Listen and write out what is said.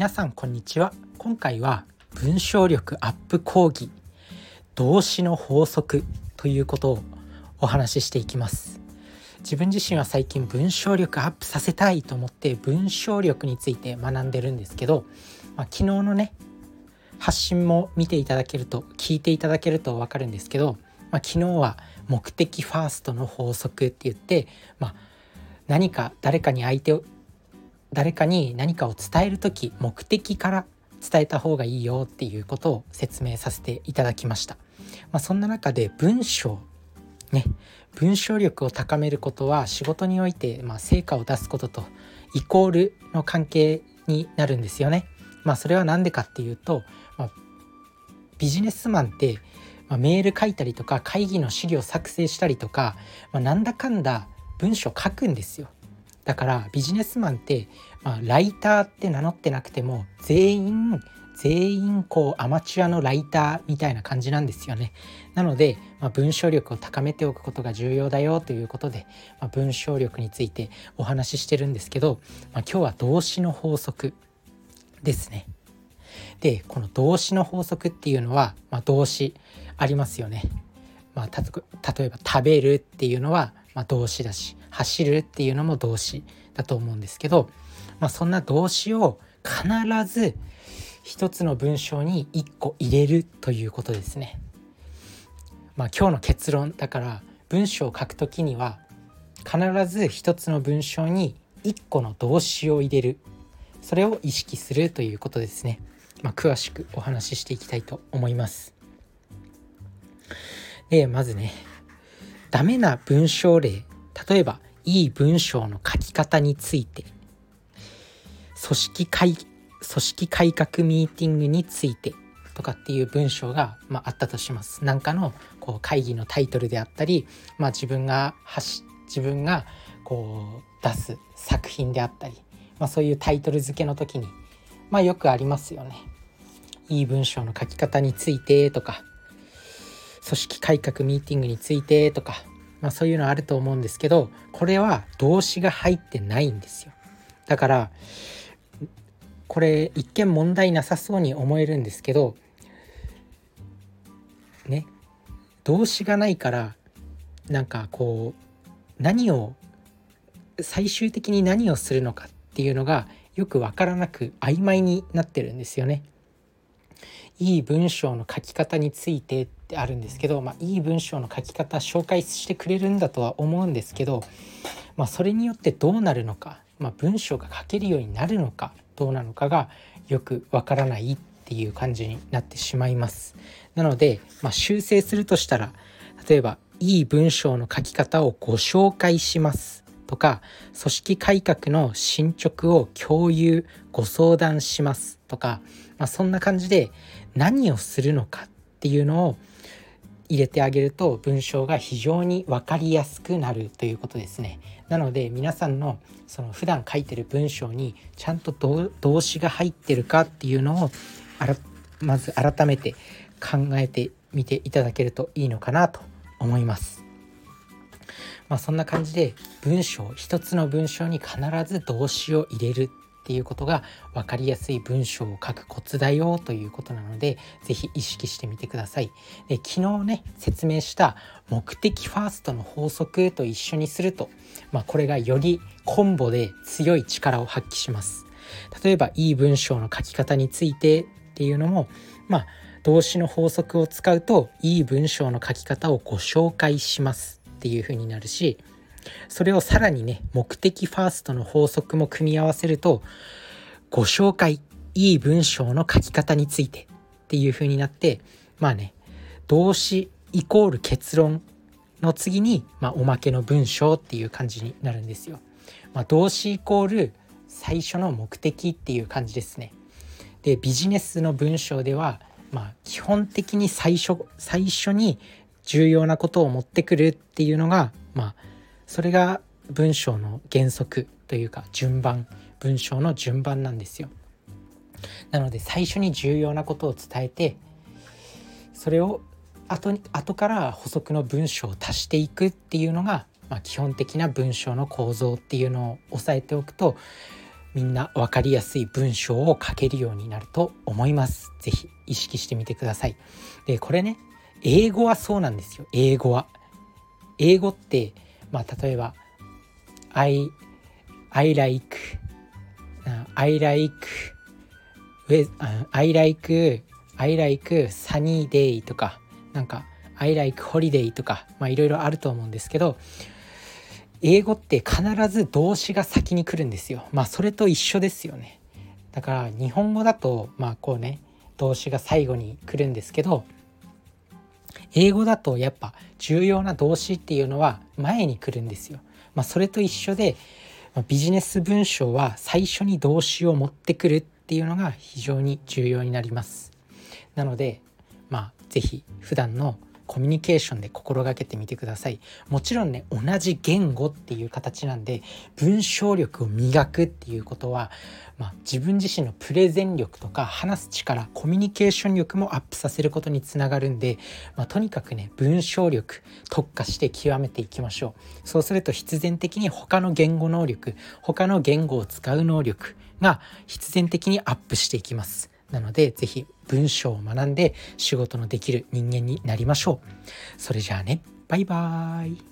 皆さんこんにちは。今回は文章力アップ講義動詞の法則ということをお話ししていきます。自分自身は最近文章力アップさせたいと思って文章力について学んでるんですけど、まあ、昨日のね発信も見ていただけると聞いていただけると分かるんですけど、まあ、昨日は目的ファーストの法則って言って、まあ、何か誰かに相手を誰かに何かを伝える時目的から伝えた方がいいよっていうことを説明させていただきました。まあ、そんな中で文章ね文章力を高めることは仕事において、まあ、成果を出すこととイコールの関係になるんですよね。まあ、それは何でかっていうと、まあ、ビジネスマンって、まあ、メール書いたりとか会議の資料作成したりとか、まあ、なんだかんだ文章書くんですよ。だからビジネスマンって、まあ、ライターって名乗ってなくても全員全員こうアマチュアのライターみたいな感じなんですよね。なので、まあ、文章力を高めておくことが重要だよということで、まあ、文章力についてお話ししてるんですけど、まあ、今日は動詞の法則ですね。でこの動詞の法則っていうのは、まあ、動詞ありますよね。まあ、例えば食べるっていうのは、まあ、動詞だし走るっていうのも動詞だと思うんですけど、まあ、そんな動詞を必ず一つの文章に1個入れるということですね。まあ、今日の結論だから文章を書くときには必ず一つの文章に1個の動詞を入れるそれを意識するということですね。まあ、詳しくお話ししていきたいと思います。でまずねダメな文章例例えばいい文章の書き方について組織会組織改革ミーティングについてとかっていう文章が、まあ、あったとします。なんかのこう会議のタイトルであったり、まあ、自分が自分がこう出す作品であったり、まあ、そういうタイトル付けの時に、まあ、よくありますよね。いい文章の書き方についてとか組織改革ミーティングについてとか、まあ、そういうのあると思うんですけどこれは動詞が入ってないんですよだからこれ一見問題なさそうに思えるんですけどね動詞がないからなんかこう何を最終的に何をするのかっていうのがよく分からなく曖昧になってるんですよね。いい文章の書き方についてってあるんですけど、まあ、いい文章の書き方紹介してくれるんだとは思うんですけど、まあ、それによってどうなるのか、まあ、文章が書けるようになるのかどうなのかがよくわからないっていう感じになってしまいます。なので、まあ、修正するとしたら例えばいい文章の書き方をご紹介しますとか組織改革の進捗を共有ご相談しますとか、まあ、そんな感じで何をするのかっていうのを入れてあげると文章が非常に分かりやすくなるということですね。なので皆さんのその普段書いてる文章にちゃんと動詞が入ってるかっていうのをまず改めて考えてみていただけるといいのかなと思います。まあ、そんな感じで文章一つの文章に必ず動詞を入れるっていうことが分かりやすい文章を書くコツだよということなので是非意識してみてください。で昨日ね説明した目的ファーストの法則と一緒にすると、まあ、これがよりコンボで強い力を発揮します。例えばいい文章の書き方についてっていうのもまあ動詞の法則を使うといい文章の書き方をご紹介しますっていう風になるしそれをさらにね目的ファーストの法則も組み合わせるとご紹介いい文章の書き方についてっていう風になってまあね動詞イコール結論の次に、まあ、おまけの文章っていう感じになるんですよ。まあ、動詞イコール最初の目的っていう感じですね。でビジネスの文章では、まあ、基本的に最初最初に重要なことを持ってくるっていうのが、まあ、それが文章の原則というか順番文章の順番なんですよ。なので最初に重要なことを伝えてそれを後に後から補足の文章を足していくっていうのが、まあ、基本的な文章の構造っていうのを押さえておくとみんな分かりやすい文章を書けるようになると思います。是非意識してみてください。でこれね英語はそうなんですよ。英語は。英語ってまあ例えば I, I like I like I like I like sunny day とかなんか I like holiday とかまあいろいろあると思うんですけど英語って必ず動詞が先に来るんですよ。まあそれと一緒ですよね。だから日本語だとまあこうね動詞が最後に来るんですけど英語だとやっぱ重要な動詞っていうのは前に来るんですよ。まあ、それと一緒で、まあ、ビジネス文章は最初に動詞を持ってくるっていうのが非常に重要になります。なのでまあ是非普段のコミュニケーションで心がけてみてください。もちろんね同じ言語っていう形なんで文章力を磨くっていうことは、まあ、自分自身のプレゼン力とか話す力コミュニケーション力もアップさせることにつながるんで、まあ、とにかくね文章力特化して極めていきましょう。そうすると必然的に他の言語能力他の言語を使う能力が必然的にアップしていきます。なのでぜひ文章を学んで仕事のできる人間になりましょう。それじゃあねバイバーイ